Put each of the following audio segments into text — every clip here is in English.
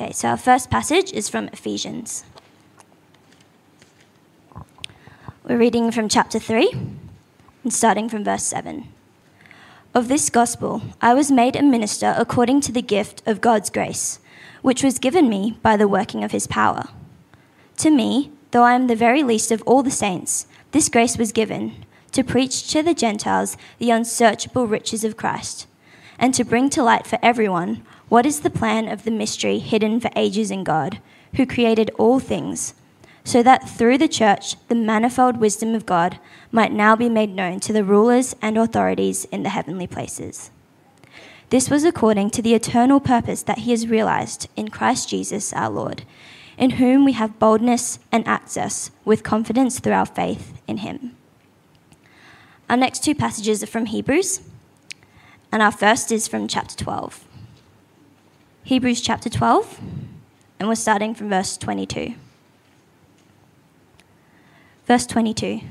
Okay, so our first passage is from Ephesians. We're reading from chapter 3 and starting from verse 7. Of this gospel, I was made a minister according to the gift of God's grace, which was given me by the working of his power. To me, though I am the very least of all the saints, this grace was given to preach to the Gentiles the unsearchable riches of Christ, and to bring to light for everyone what is the plan of the mystery hidden for ages in God, who created all things, so that through the church the manifold wisdom of God might now be made known to the rulers and authorities in the heavenly places? This was according to the eternal purpose that He has realized in Christ Jesus our Lord, in whom we have boldness and access with confidence through our faith in Him. Our next two passages are from Hebrews, and our first is from chapter 12. Hebrews chapter 12, and we're starting from verse 22. Verse 22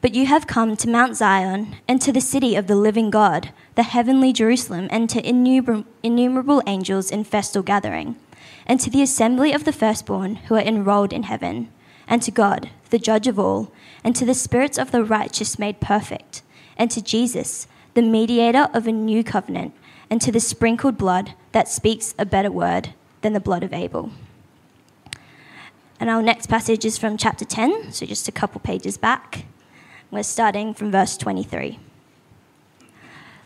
But you have come to Mount Zion, and to the city of the living God, the heavenly Jerusalem, and to innumerable angels in festal gathering, and to the assembly of the firstborn who are enrolled in heaven, and to God, the judge of all, and to the spirits of the righteous made perfect, and to Jesus, the mediator of a new covenant and to the sprinkled blood that speaks a better word than the blood of Abel. And our next passage is from chapter 10, so just a couple pages back. We're starting from verse 23.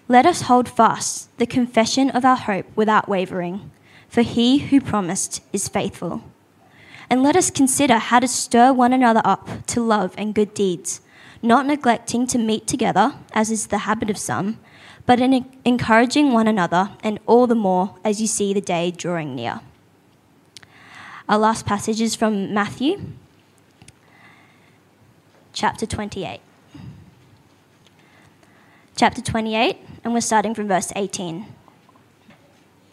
Let us hold fast the confession of our hope without wavering, for he who promised is faithful. And let us consider how to stir one another up to love and good deeds, not neglecting to meet together, as is the habit of some but in encouraging one another, and all the more as you see the day drawing near. Our last passage is from Matthew chapter 28. Chapter 28, and we're starting from verse 18.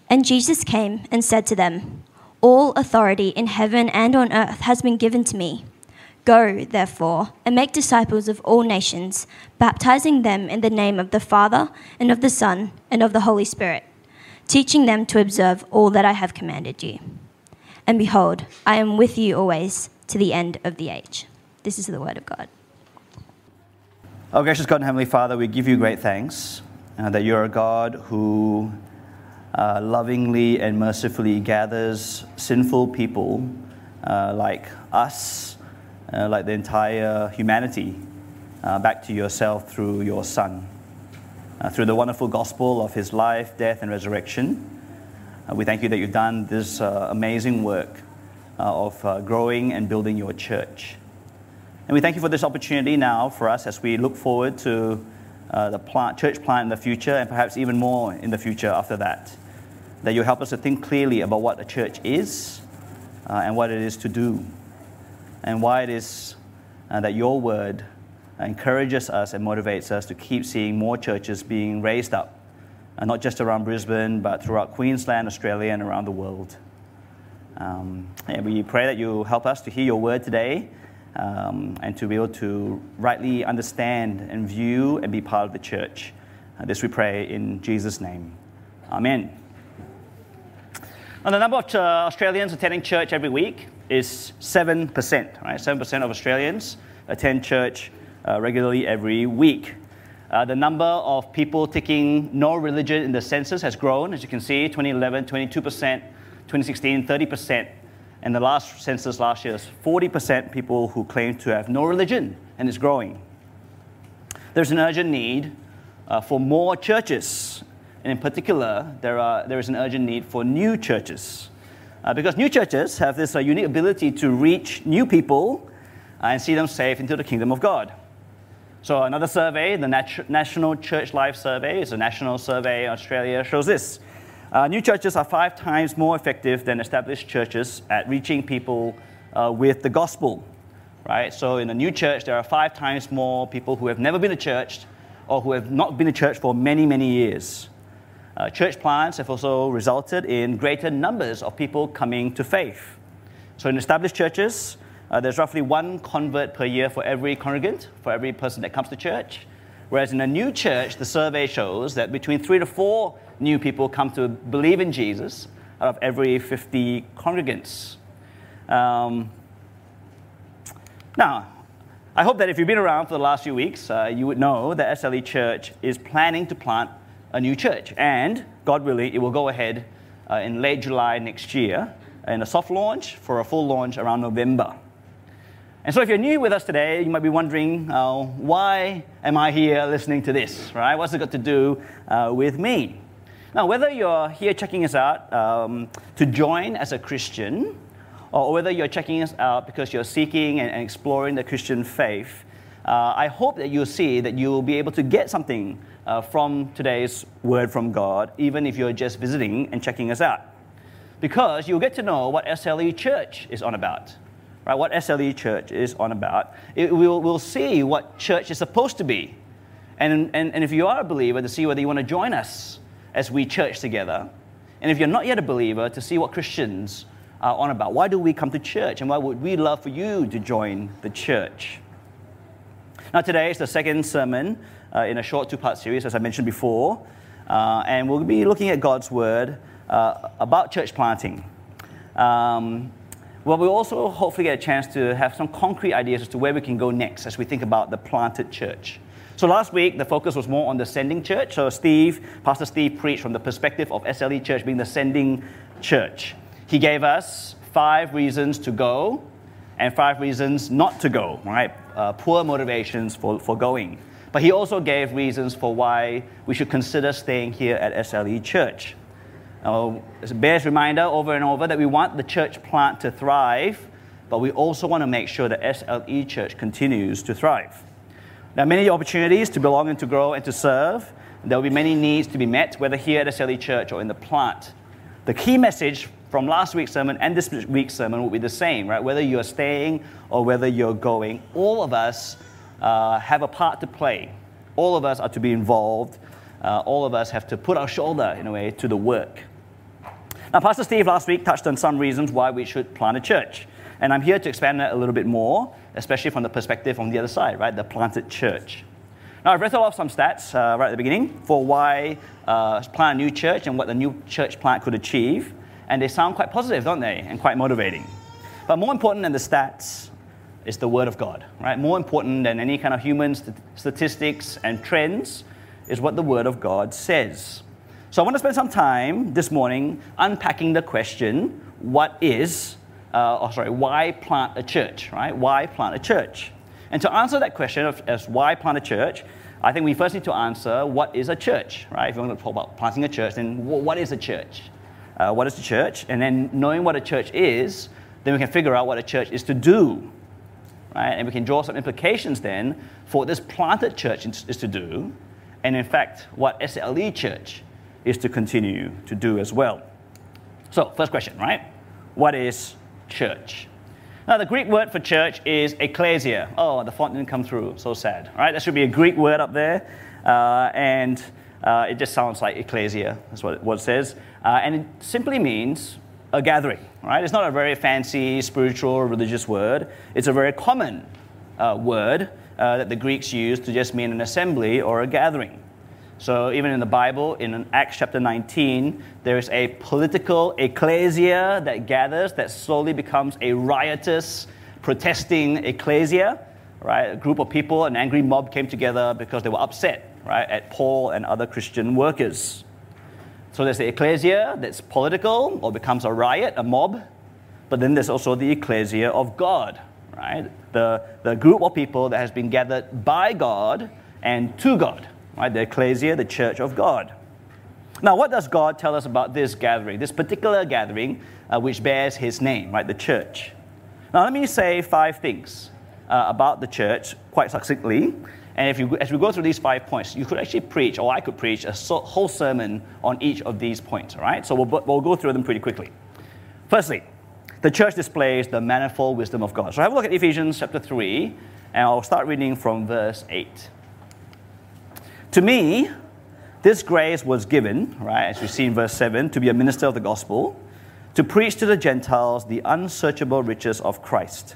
And Jesus came and said to them, All authority in heaven and on earth has been given to me. Go, therefore, and make disciples of all nations, baptizing them in the name of the Father, and of the Son, and of the Holy Spirit, teaching them to observe all that I have commanded you. And behold, I am with you always to the end of the age. This is the word of God. Oh, gracious God and Heavenly Father, we give you great thanks uh, that you're a God who uh, lovingly and mercifully gathers sinful people uh, like us uh, like the entire humanity, uh, back to yourself through your Son. Uh, through the wonderful gospel of his life, death, and resurrection, uh, we thank you that you've done this uh, amazing work uh, of growing and building your church. And we thank you for this opportunity now for us as we look forward to the plant, church plant in the future and perhaps even more in the future after that. That you help us to think clearly about what a church is and what it is to do and why it is uh, that your word encourages us and motivates us to keep seeing more churches being raised up, uh, not just around Brisbane, but throughout Queensland, Australia, and around the world. Um, and we pray that you help us to hear your word today um, and to be able to rightly understand and view and be part of the church. Uh, this we pray in Jesus' name. Amen. And the number of uh, Australians attending church every week is 7%, right? 7% of Australians attend church uh, regularly every week. Uh, the number of people taking no religion in the census has grown, as you can see 2011, 22%, 2016, 30%. And the last census last year is 40% people who claim to have no religion, and it's growing. There's an urgent need uh, for more churches, and in particular, there, are, there is an urgent need for new churches. Uh, because new churches have this uh, unique ability to reach new people uh, and see them saved into the kingdom of God. So, another survey, the Nat- National Church Life Survey, is a national survey in Australia, shows this. Uh, new churches are five times more effective than established churches at reaching people uh, with the gospel. Right? So, in a new church, there are five times more people who have never been to church or who have not been to church for many, many years. Uh, church plants have also resulted in greater numbers of people coming to faith. So, in established churches, uh, there's roughly one convert per year for every congregant, for every person that comes to church. Whereas in a new church, the survey shows that between three to four new people come to believe in Jesus out of every 50 congregants. Um, now, I hope that if you've been around for the last few weeks, uh, you would know that SLE Church is planning to plant a new church. And, God willing, it will go ahead uh, in late July next year in a soft launch for a full launch around November. And so, if you're new with us today, you might be wondering, uh, why am I here listening to this, right? What's it got to do uh, with me? Now, whether you're here checking us out um, to join as a Christian, or whether you're checking us out because you're seeking and, exploring the Christian faith, uh, I hope that you'll see that you'll be able to get something uh, from today's word from God, even if you're just visiting and checking us out. Because you'll get to know what SLE Church is on about right, what SLE Church is on about. It, we'll, we'll see what church is supposed to be. And, and, and if you are a believer, to see whether you want to join us as we church together. And if you're not yet a believer, to see what Christians are on about. Why do we come to church? And why would we love for you to join the church? Now, today is the second sermon uh, in a short two part series, as I mentioned before. Uh, and we'll be looking at God's Word uh, about church planting. Um, well, we'll also hopefully get a chance to have some concrete ideas as to where we can go next as we think about the planted church. So last week, the focus was more on the sending church. So Steve, Pastor Steve preached from the perspective of SLE Church being the sending church. He gave us five reasons to go and five reasons not to go, right? Uh, poor motivations for, for going. But he also gave reasons for why we should consider staying here at SLE Church. Uh, it's a bears reminder over and over that we want the church plant to thrive, but we also want to make sure that SLE Church continues to thrive. There are many opportunities to belong and to grow and to serve. There will be many needs to be met, whether here at SLE Church or in the plant. The key message from last week's sermon and this week's sermon will be the same, right? Whether you're staying or whether you're going, all of us uh, have a part to play. All of us are to be involved. Uh, all of us have to put our shoulder, in a way, to the work. Now, Pastor Steve last week touched on some reasons why we should plant a church. And I'm here to expand that a little bit more, especially from the perspective on the other side, right? The planted church. Now, I've read off some stats uh, right at the beginning for why uh, plant a new church and what the new church plant could achieve. And they sound quite positive, don't they? And quite motivating. But more important than the stats is the Word of God, right? More important than any kind of human st- statistics and trends is what the Word of God says. So I want to spend some time this morning unpacking the question what is, uh, or sorry, why plant a church, right? Why plant a church? And to answer that question of, as why plant a church, I think we first need to answer what is a church, right? If you want to talk about planting a church, then what is a church? Uh, what is the church? And then knowing what a church is, then we can figure out what a church is to do, right? And we can draw some implications then for what this planted church is to do, and in fact, what SLE church is to continue to do as well. So, first question, right? What is church? Now, the Greek word for church is ecclesia. Oh, the font didn't come through. So sad, right? That should be a Greek word up there. Uh, and uh, it just sounds like ecclesia, that's what it, what it says. Uh, and it simply means a gathering, right? It's not a very fancy spiritual or religious word. It's a very common uh, word uh, that the Greeks used to just mean an assembly or a gathering. So even in the Bible, in Acts chapter 19, there is a political ecclesia that gathers that slowly becomes a riotous, protesting ecclesia. Right, a group of people, an angry mob came together because they were upset, right, at Paul and other Christian workers. So there's the ecclesia that's political or becomes a riot, a mob, but then there's also the ecclesia of God, right? The, the group of people that has been gathered by God and to God right? The ecclesia, the church of God. Now, what does God tell us about this gathering, this particular gathering uh, which bears his name, right? The church. Now, let me say five things uh, about the church quite succinctly. And if you, as we go through these five points, you could actually preach, or I could preach, a so, whole sermon on each of these points, all right? So we'll, we'll go through them pretty quickly. Firstly, the church displays the manifold wisdom of God. So have a look at Ephesians chapter 3, and I'll start reading from verse 8. To me, this grace was given, right, as we see in verse 7, to be a minister of the gospel, to preach to the Gentiles the unsearchable riches of Christ,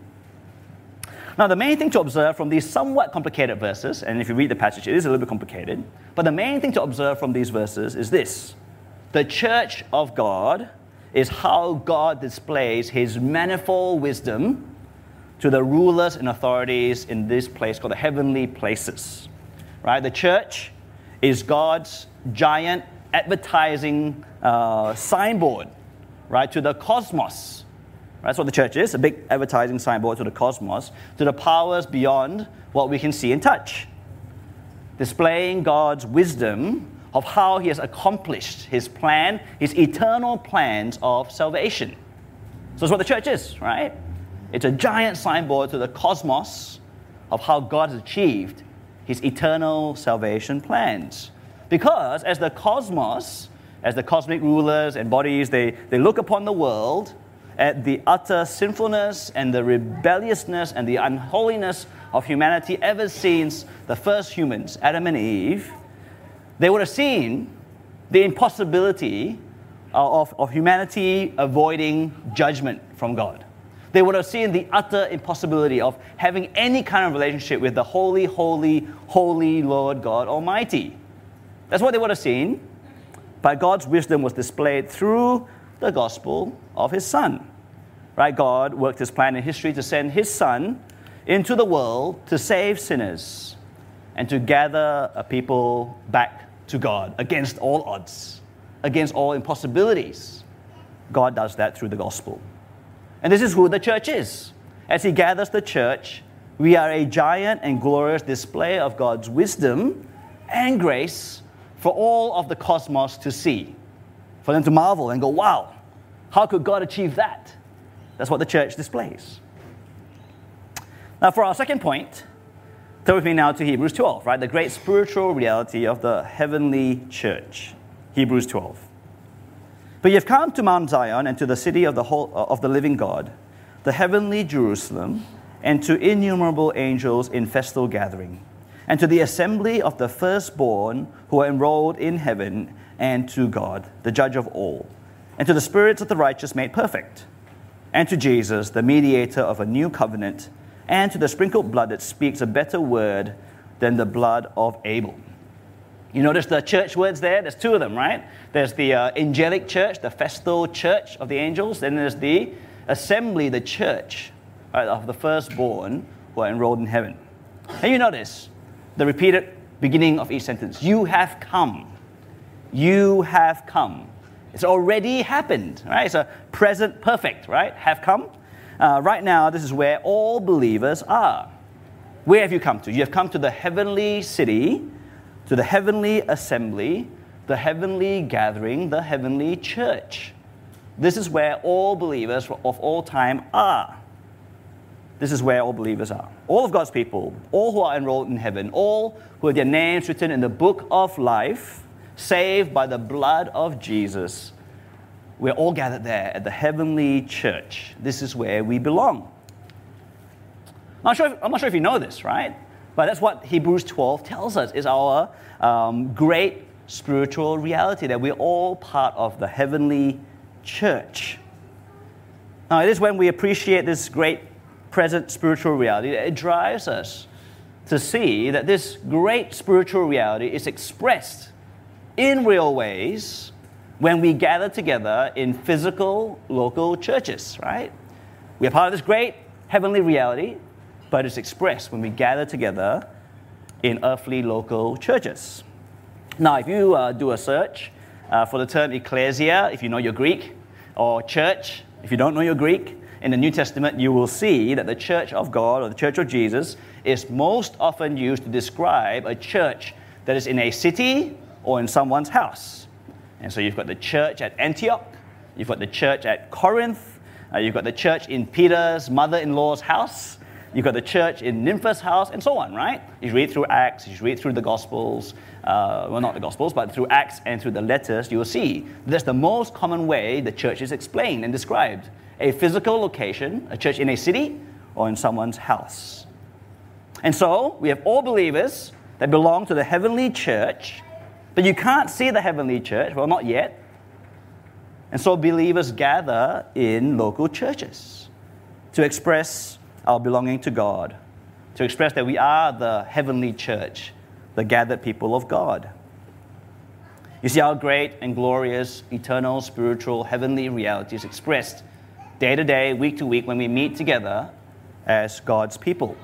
Now, the main thing to observe from these somewhat complicated verses, and if you read the passage, it is a little bit complicated, but the main thing to observe from these verses is this the church of God is how God displays his manifold wisdom to the rulers and authorities in this place called the heavenly places. Right? The church is God's giant advertising uh, signboard, right, to the cosmos. That's what the church is a big advertising signboard to the cosmos, to the powers beyond what we can see and touch. Displaying God's wisdom of how he has accomplished his plan, his eternal plans of salvation. So that's what the church is, right? It's a giant signboard to the cosmos of how God has achieved his eternal salvation plans. Because as the cosmos, as the cosmic rulers and bodies, they, they look upon the world at the utter sinfulness and the rebelliousness and the unholiness of humanity ever since the first humans, Adam and Eve, they would have seen the impossibility uh, of, of humanity avoiding judgment from God. They would have seen the utter impossibility of having any kind of relationship with the holy, holy, holy Lord God Almighty. That's what they would have seen. But God's wisdom was displayed through the gospel of his Son. Right? God worked his plan in history to send his Son into the world to save sinners and to gather a people back to God against all odds, against all impossibilities. God does that through the gospel. And this is who the church is. As He gathers the church, we are a giant and glorious display of God's wisdom and grace for all of the cosmos to see, for them to marvel and go, wow, how could God achieve that? That's what the church displays. Now, for our second point, Turn with me now to Hebrews 12, right? The great spiritual reality of the heavenly church. Hebrews 12. But you've come to Mount Zion and to the city of the, whole, of the living God, the heavenly Jerusalem, and to innumerable angels in festal gathering, and to the assembly of the firstborn who are enrolled in heaven, and to God, the judge of all, and to the spirits of the righteous made perfect, and to Jesus, the mediator of a new covenant and to the sprinkled blood that speaks a better word than the blood of Abel. You notice the church words there? There's two of them, right? There's the uh, angelic church, the festal church of the angels. Then there's the assembly, the church right, of the firstborn who are enrolled in heaven. And you notice the repeated beginning of each sentence You have come. You have come. It's already happened, right? It's a present perfect, right? Have come. Uh, right now, this is where all believers are. Where have you come to? You have come to the heavenly city, to the heavenly assembly, the heavenly gathering, the heavenly church. This is where all believers of all time are. This is where all believers are. All of God's people, all who are enrolled in heaven, all who have their names written in the book of life, saved by the blood of Jesus, we're all gathered there at the heavenly church. This is where we belong. I'm not, sure if, I'm not sure if you know this, right? But that's what Hebrews 12 tells us is our um, great spiritual reality that we're all part of the heavenly church. Now, it is when we appreciate this great present spiritual reality that it drives us to see that this great spiritual reality is expressed in real ways when we gather together in physical local churches, right? We are part of this great heavenly reality, but it's expressed when we gather together in earthly local churches. Now, if you uh, do a search uh, for the term ecclesia, if you know your Greek, or church, if you don't know your Greek, in the New Testament, you will see that the church of God or the church of Jesus is most often used to describe a church that is in a city or in someone's house. And so you've got the church at Antioch, you've got the church at Corinth, uh, you've got the church in Peter's mother in law's house, you've got the church in Nympha's house, and so on, right? You read through Acts, you read through the Gospels, uh, well, not the Gospels, but through Acts and through the letters, you will see that's the most common way the church is explained and described a physical location, a church in a city, or in someone's house. And so we have all believers that belong to the heavenly church, but you can't see the heavenly church, well, not yet. And so believers gather in local churches to express our belonging to God, to express that we are the heavenly church, the gathered people of God. You see how great and glorious, eternal, spiritual, heavenly realities expressed day to day, week to week, when we meet together as God's people.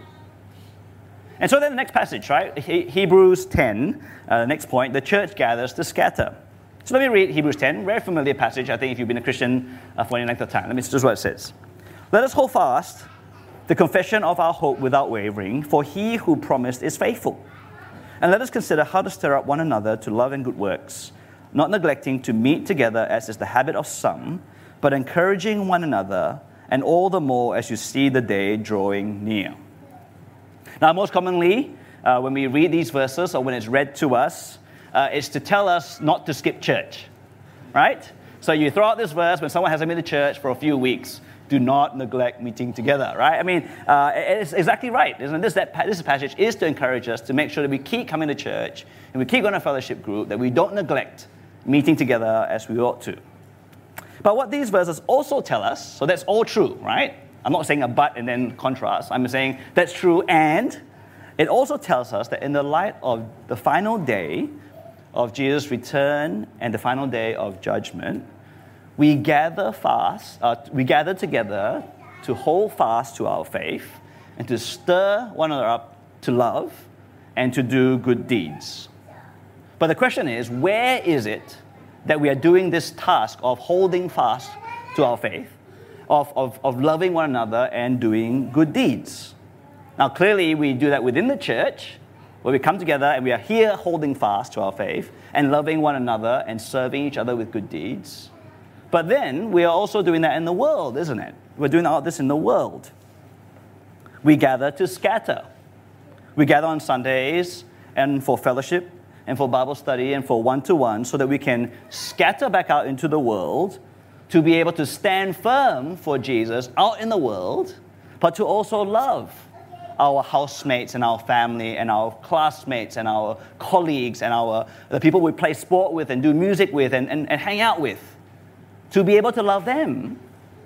And so then the next passage, right? Hebrews 10, uh, the next point, the church gathers to scatter. So let me read Hebrews 10, very familiar passage, I think, if you've been a Christian uh, for any length of time. Let me just what it says. Let us hold fast the confession of our hope without wavering, for he who promised is faithful. And let us consider how to stir up one another to love and good works, not neglecting to meet together as is the habit of some, but encouraging one another, and all the more as you see the day drawing near. Now, most commonly, uh, when we read these verses or when it's read to us, uh, it's to tell us not to skip church, right? So you throw out this verse when someone hasn't been to church for a few weeks do not neglect meeting together, right? I mean, uh, it's exactly right. Isn't this, that, this passage is to encourage us to make sure that we keep coming to church and we keep going to fellowship group, that we don't neglect meeting together as we ought to. But what these verses also tell us, so that's all true, right? I'm not saying a but and then contrast. I'm saying that's true, and it also tells us that in the light of the final day of Jesus' return and the final day of judgment, we gather fast, uh, we gather together to hold fast to our faith and to stir one another up to love and to do good deeds. But the question is, where is it that we are doing this task of holding fast to our faith, of, of, of loving one another and doing good deeds? Now, clearly, we do that within the church, where we come together and we are here holding fast to our faith and loving one another and serving each other with good deeds. But then we are also doing that in the world, isn't it? We're doing all this in the world. We gather to scatter. We gather on Sundays and for fellowship and for Bible study and for one to one so that we can scatter back out into the world to be able to stand firm for Jesus out in the world, but to also love our housemates and our family and our classmates and our colleagues and our, the people we play sport with and do music with and, and, and hang out with to be able to love them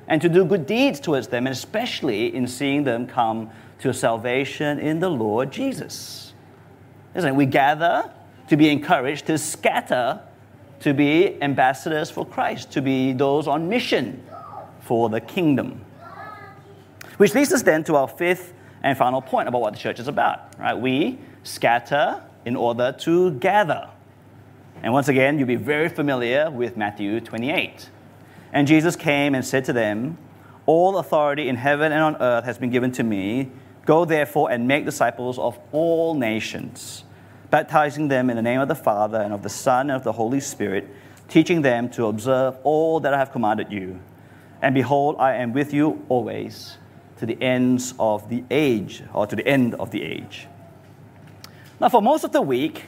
and to do good deeds towards them, and especially in seeing them come to salvation in the Lord Jesus. Isn't it? We gather to be encouraged, to scatter, to be ambassadors for Christ, to be those on mission for the kingdom. Which leads us then to our fifth and final point about what the church is about. Right? We scatter in order to gather. And once again, you'll be very familiar with Matthew 28. And Jesus came and said to them, All authority in heaven and on earth has been given to me. Go therefore and make disciples of all nations, baptizing them in the name of the Father and of the Son and of the Holy Spirit, teaching them to observe all that I have commanded you. And behold, I am with you always to the ends of the age, or to the end of the age. Now, for most of the week,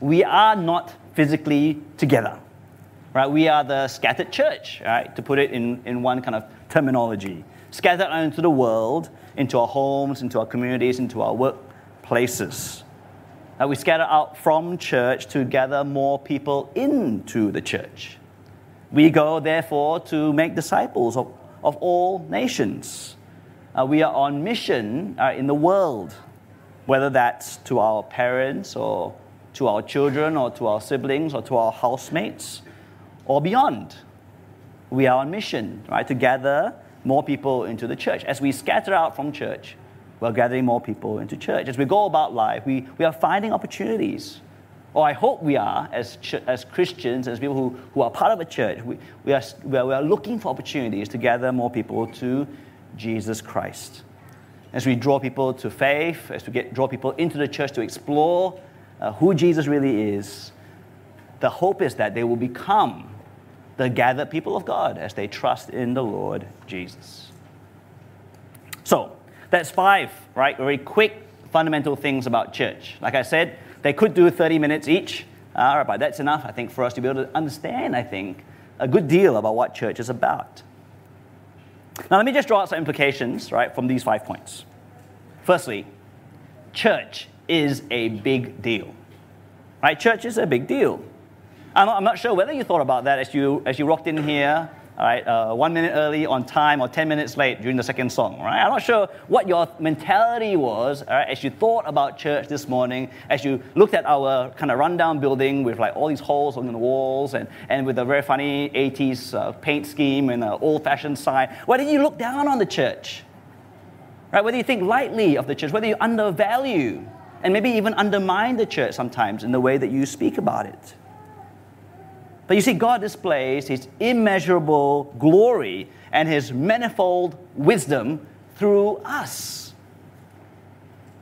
we are not physically together right? We are the scattered church, right? To put it in, in one kind of terminology. Scattered out into the world, into our homes, into our communities, into our workplaces. Uh, we scatter out from church to gather more people into the church. We go, therefore, to make disciples of, of all nations. Uh, we are on mission uh, in the world, whether that's to our parents or to our children or to our siblings or to our housemates or beyond. We are on mission, right, to gather more people into the church. As we scatter out from church, we're gathering more people into church. As we go about life, we, we are finding opportunities. Or I hope we are, as, as Christians, as people who, who are part of a church, we, we, are, we, are, we are looking for opportunities to gather more people to Jesus Christ. As we draw people to faith, as we get, draw people into the church to explore uh, who Jesus really is, the hope is that they will become the gathered people of God as they trust in the Lord Jesus. So, that's five, right? Very quick, fundamental things about church. Like I said, they could do 30 minutes each, but that's enough, I think, for us to be able to understand, I think, a good deal about what church is about. Now, let me just draw out some implications, right, from these five points. Firstly, church is a big deal. Right? Church is a big deal. I'm not sure whether you thought about that as you, as you walked in here all right, uh, one minute early on time or 10 minutes late during the second song, right? I'm not sure what your mentality was as you thought about church this morning, as you looked at our kind of rundown building with like all these holes on the walls and, and with a very funny 80s uh, paint scheme and an old fashioned sign. Whether you look down on the church, right? Whether you think lightly of the church, whether you undervalue and maybe even undermine the church sometimes in the way that you speak about it. But you see, God displays his immeasurable glory and his manifold wisdom through us.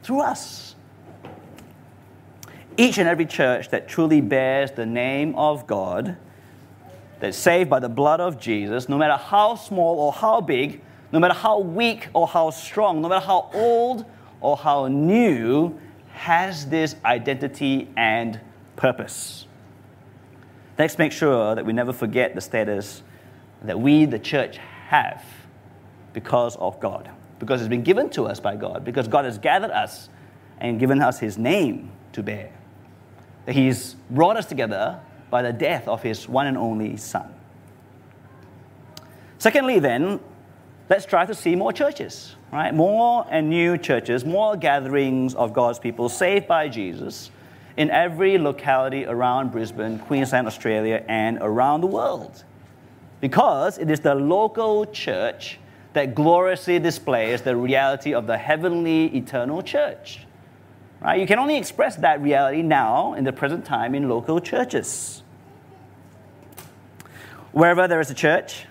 Through us. Each and every church that truly bears the name of God, that's saved by the blood of Jesus, no matter how small or how big, no matter how weak or how strong, no matter how old or how new, has this identity and purpose. Let's make sure that we never forget the status that we, the church, have because of God, because it's been given to us by God, because God has gathered us and given us His name to bear. That He's brought us together by the death of His one and only Son. Secondly, then, let's try to see more churches, right? More and new churches, more gatherings of God's people saved by Jesus in every locality around Brisbane, Queensland, Australia, and around the world. Because it is the local church that gloriously displays the reality of the heavenly eternal church. Right? You can only express that reality now in the present time in local churches. Wherever there is a church,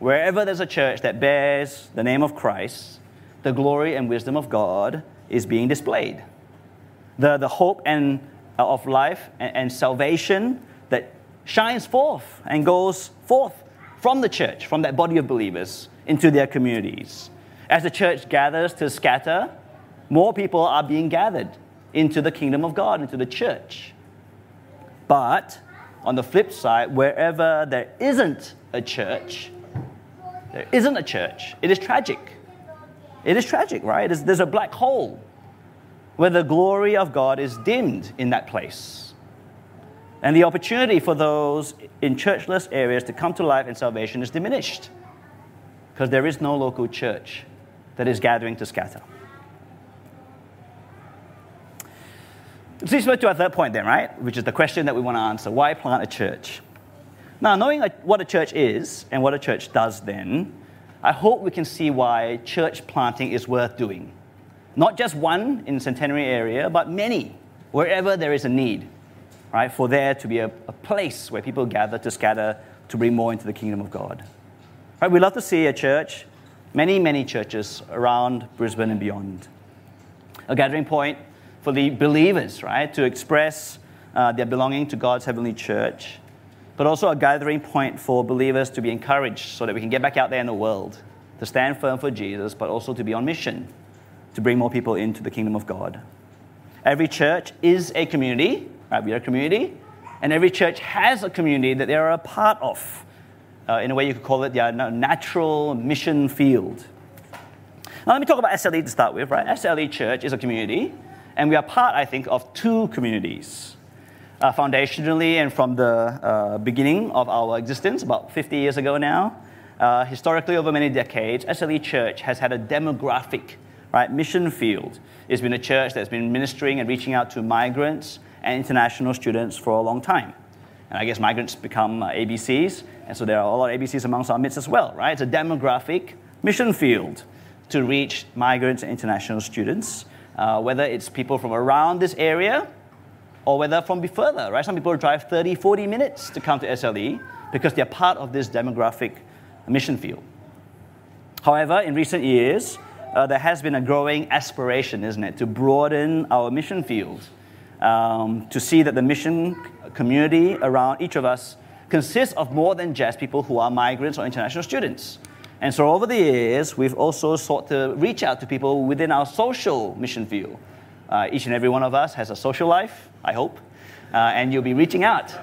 wherever there's a church that bears the name of Christ, the glory and wisdom of God is being displayed. The, the hope and Uh, of life and, and salvation that shines forth and goes forth from the church, from that body of believers, into their communities. As the church gathers to scatter, more people are being gathered into the kingdom of God, into the church. But on the flip side, wherever there isn't a church, there isn't a church, it is tragic. It is tragic, right? There's a black hole where the glory of God is dimmed in that place. And the opportunity for those in churchless areas to come to life and salvation is diminished because there is no local church that is gathering to scatter. This to our third point then, right? Which is the question that we want to answer. Why plant a church? Now, knowing what a church is and what a church does then, I hope we can see why church planting is worth doing. Not just one in Centenary area, but many, wherever there is a need, right? For there to be a, a place where people gather to scatter to bring more into the kingdom of God. Right? We love to see a church, many, many churches around Brisbane and beyond. A gathering point for the believers, right? To express uh, their belonging to God's heavenly church, but also a gathering point for believers to be encouraged so that we can get back out there in the world, to stand firm for Jesus, but also to be on mission to bring more people into the kingdom of God. Every church is a community, right? We are a community, and every church has a community that they are a part of. Uh, in a way, you could call it their natural mission field. Now, let me talk about SLE to start with, right? SLE Church is a community, and we are part, I think, of two communities. Uh, foundationally, and from the uh, beginning of our existence, about 50 years ago now, uh, historically, over many decades, SLE Church has had a demographic right? Mission Field has been a church that's been ministering and reaching out to migrants and international students for a long time. And I guess migrants become uh, ABCs, and so there are a lot of ABCs amongst our midst as well, right? It's a demographic mission field to reach migrants and international students, uh, whether it's people from around this area or whether from further, right? Some people drive 30, 40 minutes to come to SLE because they're part of this demographic mission field. However, in recent years, uh, there has been a growing aspiration, isn't it, to broaden our mission field, um, to see that the mission community around each of us consists of more than just people who are migrants or international students. And so over the years, we've also sought to reach out to people within our social mission field. Uh, each and every one of us has a social life, I hope, uh, and you'll be reaching out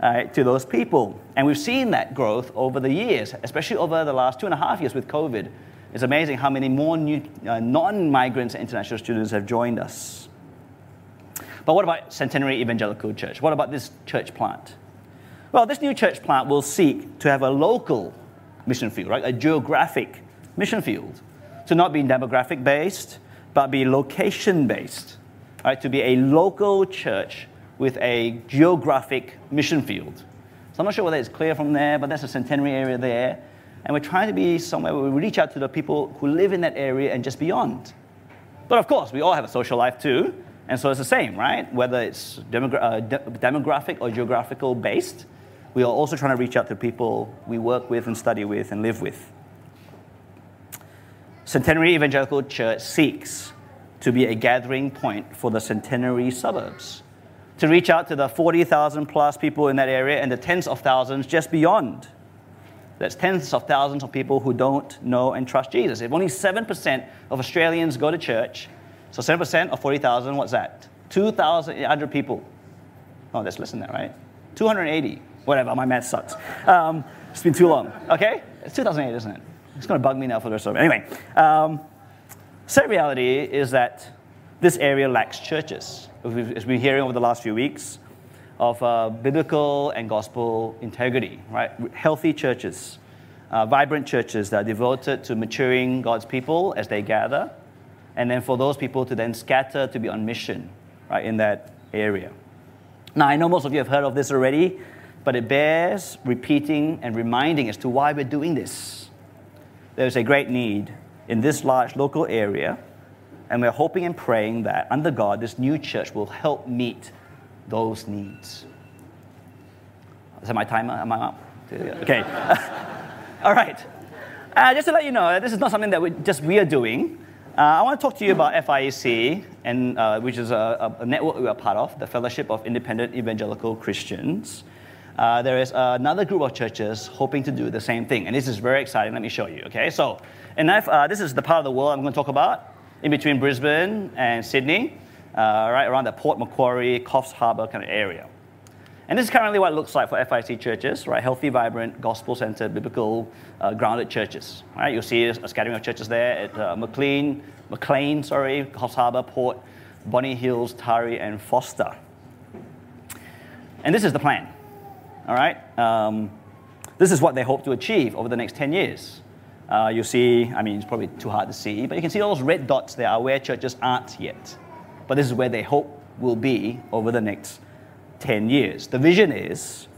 uh, to those people. And we've seen that growth over the years, especially over the last two and a half years with COVID. It's amazing how many more new uh, non migrants and international students have joined us. But what about Centenary Evangelical Church? What about this church plant? Well, this new church plant will seek to have a local mission field, right? A geographic mission field. To not be demographic based, but be location based, right? To be a local church with a geographic mission field. So I'm not sure whether it's clear from there, but that's a centenary area there. And we're trying to be somewhere where we reach out to the people who live in that area and just beyond. But of course, we all have a social life too. And so it's the same, right? Whether it's demogra- uh, de- demographic or geographical based, we are also trying to reach out to people we work with and study with and live with. Centenary Evangelical Church seeks to be a gathering point for the centenary suburbs, to reach out to the 40,000 plus people in that area and the tens of thousands just beyond. That's tens of thousands of people who don't know and trust Jesus. If only 7% of Australians go to church, so 7% of 40,000, what's that? 2,800 people. Oh, that's less than that, right? 280. Whatever, my math sucks. Um, it's been too long. Okay? It's 2008, isn't it? It's going to bug me now for the rest of it. Anyway, um, reality is that this area lacks churches. As we've been hearing over the last few weeks, of uh, biblical and gospel integrity, right? Healthy churches, uh, vibrant churches that are devoted to maturing God's people as they gather, and then for those people to then scatter to be on mission, right, in that area. Now, I know most of you have heard of this already, but it bears repeating and reminding as to why we're doing this. There's a great need in this large local area, and we're hoping and praying that under God, this new church will help meet those needs. Is that my timer? Am I up? Okay. All right. Uh, just to let you know, this is not something that we, just we are doing. Uh, I want to talk to you about FIEC, and, uh, which is a, a, network we are part of, the Fellowship of Independent Evangelical Christians. Uh, there is another group of churches hoping to do the same thing, and this is very exciting. Let me show you. Okay, so and uh, this is the part of the world I'm going to talk about in between Brisbane and Sydney uh, right around the Port Macquarie, Coffs Harbour kind of area. And this is currently what it looks like for FIEC churches, right? Healthy, vibrant, gospel-centered, biblical, uh, grounded churches. Right? You'll see a scattering of churches there at uh, Maclean, Maclean, sorry, Coffs Harbour, Port, Bonny Hills, Taree, and Forster. And this is the plan. All right. Um, this is what they hope to achieve over the next 10 years. Uh, you see, I mean, it's probably too hard to see, but you can see all those red dots there are where churches aren't yet but this is where they hope will be over the next 10 years. The vision is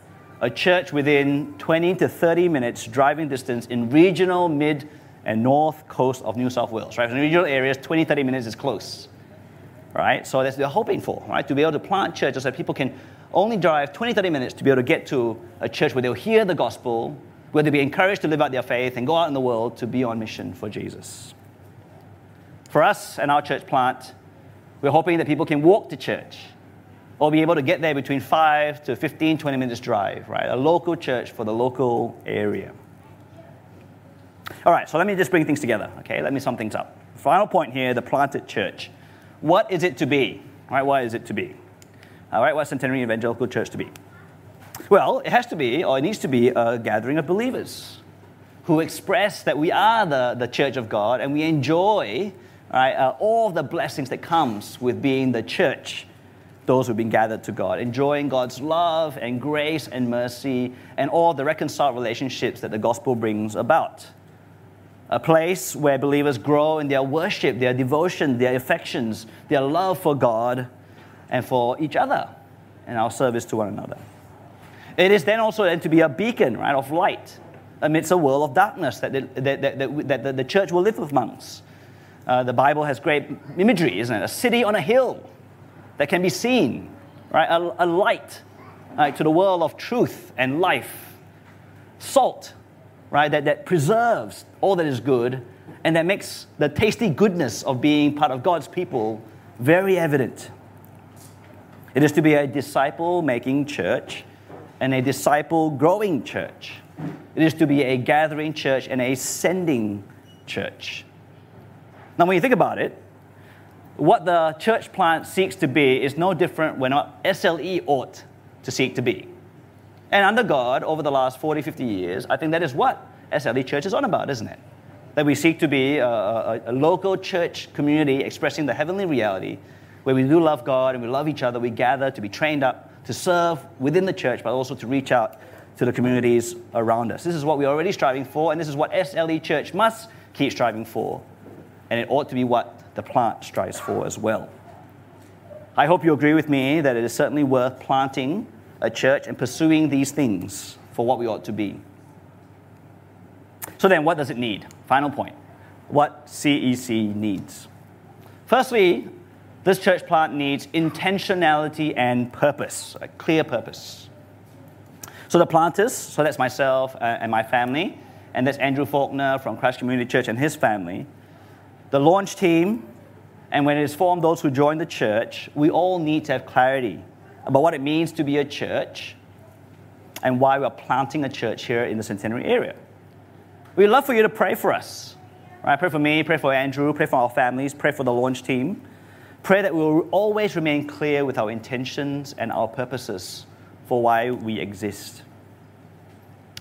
a church within 20 to 30 minutes driving distance in regional, mid, and north coast of New South Wales. Right? In regional areas, 20, 30 minutes is close. Right? So that's what they're hoping for, right? To be able to plant churches so that people can only drive 20, 30 minutes to be able to get to a church where they'll hear the gospel, where they'll be encouraged to live out their faith and go out in the world to be on mission for Jesus. For us and our church plant, we're hoping that people can walk to church or be able to get there between 5 to 15, 20 minutes drive, right? A local church for the local area. All right, so let me just bring things together, okay? Let me sum things up. Final point here the planted church. What is it to be? All right, what is it to be? All right, what's Centenary Evangelical Church to be? Well, it has to be, or it needs to be, a gathering of believers who express that we are the, the church of God and we enjoy right, uh, all the blessings that comes with being the church, those who've been gathered to God, enjoying God's love and grace and mercy and all the reconciled relationships that the gospel brings about. A place where believers grow in their worship, their devotion, their affections, their love for God and for each other and our service to one another. It is then also then to be a beacon, right, of light amidst a world of darkness that the, that, that, that, that the church will live with amongst. Uh, the Bible has great imagery, isn't it? A city on a hill that can be seen, right? A, a light right, to the world of truth and life. Salt, right? That, that preserves all that is good and that makes the tasty goodness of being part of God's people very evident. It is to be a disciple making church and a disciple growing church. It is to be a gathering church and a sending church. Now, when you think about it, what the church plant seeks to be is no different when what SLE ought to seek to be. And under God, over the last 40, 50 years, I think that is what SLE Church is on about, isn't it? That we seek to be a, a, a local church community expressing the heavenly reality where we do love God and we love each other. We gather to be trained up to serve within the church, but also to reach out to the communities around us. This is what we're already striving for, and this is what SLE Church must keep striving for. And it ought to be what the plant strives for as well. I hope you agree with me that it is certainly worth planting a church and pursuing these things for what we ought to be. So then, what does it need? Final point. What CEC needs. Firstly, this church plant needs intentionality and purpose, a clear purpose. So the planters, so that's myself uh, and my family, and that's Andrew Faulkner from Christ Community Church and his family. The launch team, and when it is formed, those who join the church, we all need to have clarity about what it means to be a church and why we're planting a church here in the Centenary area. We'd love for you to pray for us. Right? Pray for me, pray for Andrew, pray for our families, pray for the launch team. Pray that we'll always remain clear with our intentions and our purposes for why we exist.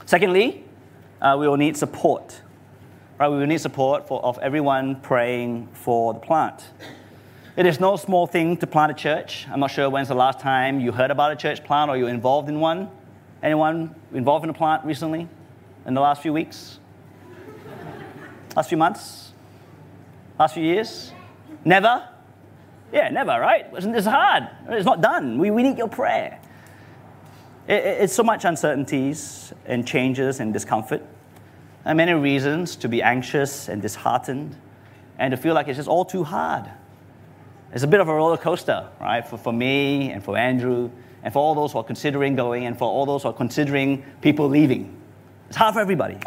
Secondly, uh, we will need support. Right? We need support for, of everyone praying for the plant. It is no small thing to plant a church. I'm not sure when's the last time you heard about a church plant or you're involved in one. Anyone involved in a plant recently? In the last few weeks? Last few months? Last few years? Never? Yeah, never, right? It's hard. It's not done. We, we need your prayer. It, it's so much uncertainties and changes and discomfort, and many reasons to be anxious and disheartened, and to feel like it's just all too hard. It's a bit of a roller coaster, right? For, for me and for Andrew and for all those who are considering going and for all those who are considering people leaving. It's hard for everybody.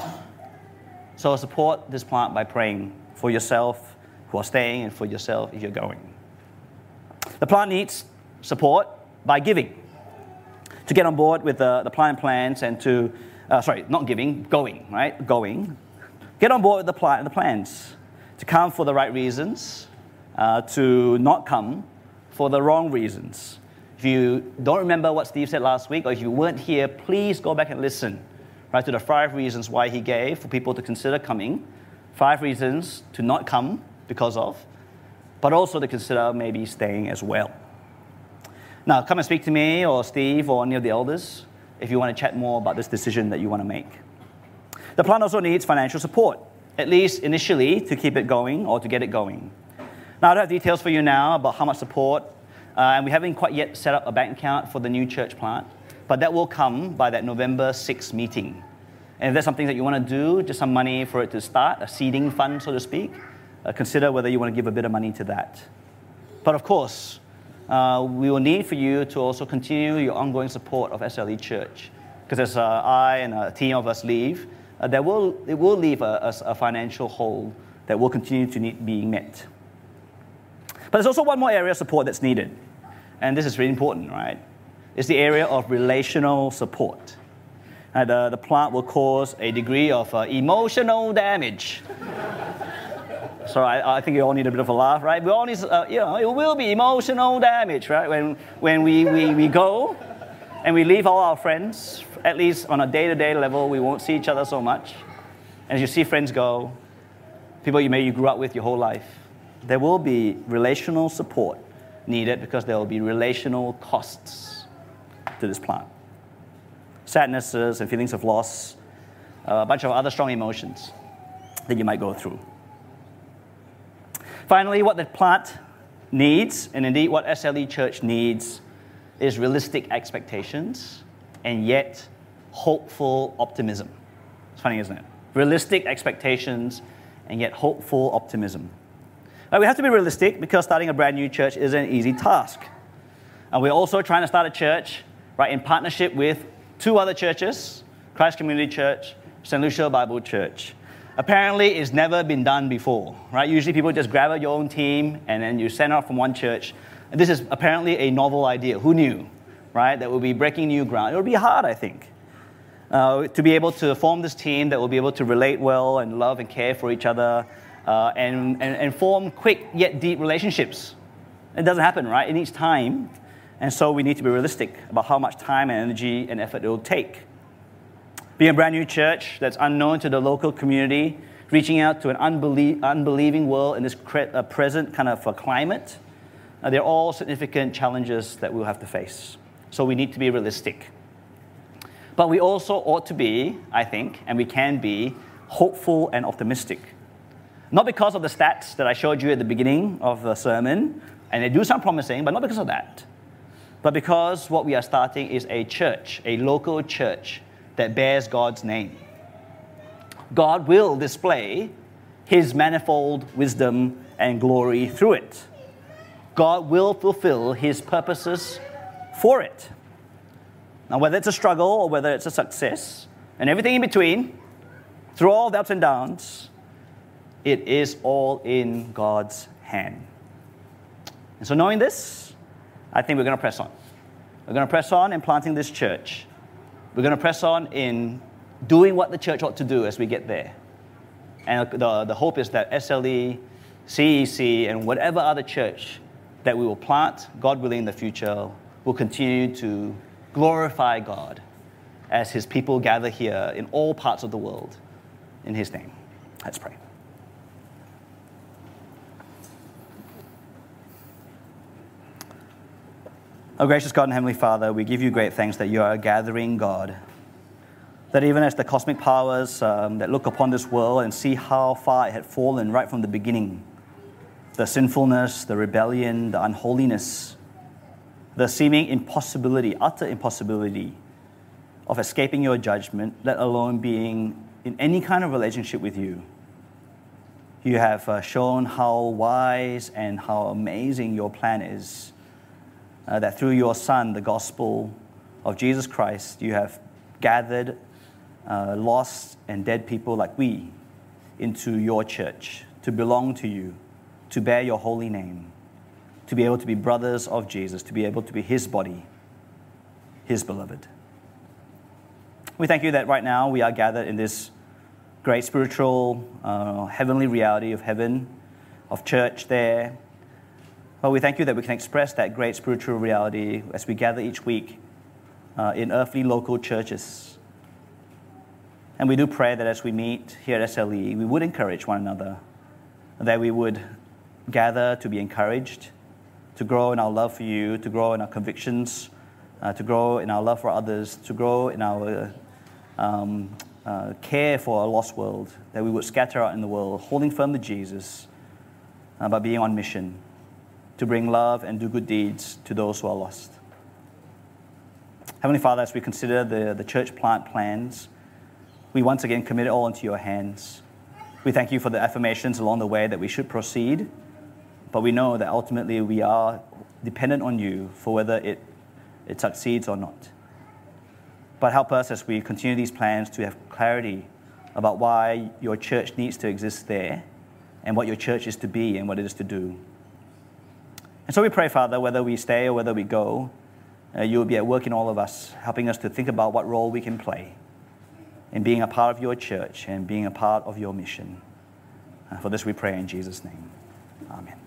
So support this plant by praying for yourself who are staying and for yourself if you're going. The plant needs support by giving to get on board with the, the plant plans and to, uh, sorry, not giving, going, right? Going. Get on board with the, pl- the plans to come for the right reasons, uh, to not come for the wrong reasons. If you don't remember what Steve said last week, or if you weren't here, please go back and listen right, to the five reasons why he gave for people to consider coming, five reasons to not come because of, but also to consider maybe staying as well. Now, come and speak to me or Steve or any of the elders if you want to chat more about this decision that you want to make. The plan also needs financial support, at least initially, to keep it going or to get it going. Now, I don't have details for you now about how much support, uh, and we haven't quite yet set up a bank account for the new church plant, but that will come by that November 6th meeting. And if there's something that you want to do, just some money for it to start, a seeding fund, so to speak, uh, consider whether you want to give a bit of money to that. But of course, uh, we will need for you to also continue your ongoing support of SLE Church. Because as uh, I and a team of us leave, uh, there will, it will leave a, a, a, financial hole that will continue to need being met. But there's also one more area of support that's needed. And this is really important, right? It's the area of relational support. Uh, the, the plant will cause a degree of uh, emotional damage. So I, I, think you all need a bit of a laugh, right? We all need, uh, you know, it will be emotional damage, right? When, when we, we, we go and we leave all our friends, at least on a day to day level, we won't see each other so much. And as you see friends go, people you may you grew up with your whole life, there will be relational support needed because there will be relational costs to this plant. Sadnesses and feelings of loss, a bunch of other strong emotions that you might go through. Finally, what the plant needs, and indeed what SLE Church needs, is realistic expectations and yet hopeful optimism. It's funny, isn't it? Realistic expectations and yet hopeful optimism. Now, we have to be realistic because starting a brand new church is an easy task. And we're also trying to start a church right, in partnership with two other churches Christ Community Church, St. Lucia Bible Church apparently it's never been done before, right? Usually people just grab your own team and then you send out from one church. And this is apparently a novel idea. Who knew, right? That will be breaking new ground. It will be hard, I think, uh, to be able to form this team that will be able to relate well and love and care for each other uh, and, and, and form quick yet deep relationships. It doesn't happen, right? It needs time And so we need to be realistic about how much time and energy and effort it will take. Being a brand new church that's unknown to the local community, reaching out to an unbelie- unbelieving world in this cre- uh, present kind of uh, climate, uh, they're all significant challenges that we'll have to face. So we need to be realistic. But we also ought to be, I think, and we can be, hopeful and optimistic. Not because of the stats that I showed you at the beginning of the sermon, and they do sound promising, but not because of that. But because what we are starting is a church, a local church that bears God's name. God will display his manifold wisdom and glory through it. God will fulfill his purposes for it. Now, whether it's a struggle or whether it's a success, and everything in between, through all the ups and downs, it is all in God's hand. And so, knowing this, I think we're going to press on. We're going to press on in planting this church. We're going to press on in doing what the church ought to do as we get there. And the, the hope is that SLE, CEC, and whatever other church that we will plant, God willing, in the future, will continue to glorify God as His people gather here in all parts of the world in His name. Let's pray. Oh, gracious God and Heavenly Father, we give you great thanks that you are a gathering God. That even as the cosmic powers um, that look upon this world and see how far it had fallen right from the beginning, the sinfulness, the rebellion, the unholiness, the seeming impossibility, utter impossibility of escaping your judgment, let alone being in any kind of relationship with you. You have uh, shown how wise and how amazing your plan is. Uh, that through your Son, the gospel of Jesus Christ, you have gathered uh, lost and dead people like we into your church to belong to you, to bear your holy name to be able to be brothers of Jesus, to be able to be his body, his beloved. We thank you that right now we are gathered in this great spiritual, uh, heavenly reality of heaven, of church there. But we thank you that we can express that great spiritual reality as we gather each week uh, in earthly local churches. And we do pray that as we meet here at SLE, we would encourage one another, that we would gather to be encouraged, to grow in our love for you, to grow in our convictions, uh, to grow in our love for others, to grow in our um, uh, care for a lost world, that we would scatter out in the world, holding firm to Jesus, uh, but being on mission to bring love and do good deeds to those who are lost. Heavenly Father, as we consider the, the church plant plans, we once again commit it all into your hands. We thank you for the affirmations along the way that we should proceed but we know that ultimately we are dependent on you for whether it, it succeeds or not. But help us as we continue these plans to have clarity about why your church needs to exist there and what your church is to be and what it is to do. And so we pray, Father, whether we stay or whether we go, uh, you will be at work in all of us, helping us to think about what role we can play in being a part of your church and being a part of your mission. Uh, for this we pray in Jesus' name. Amen.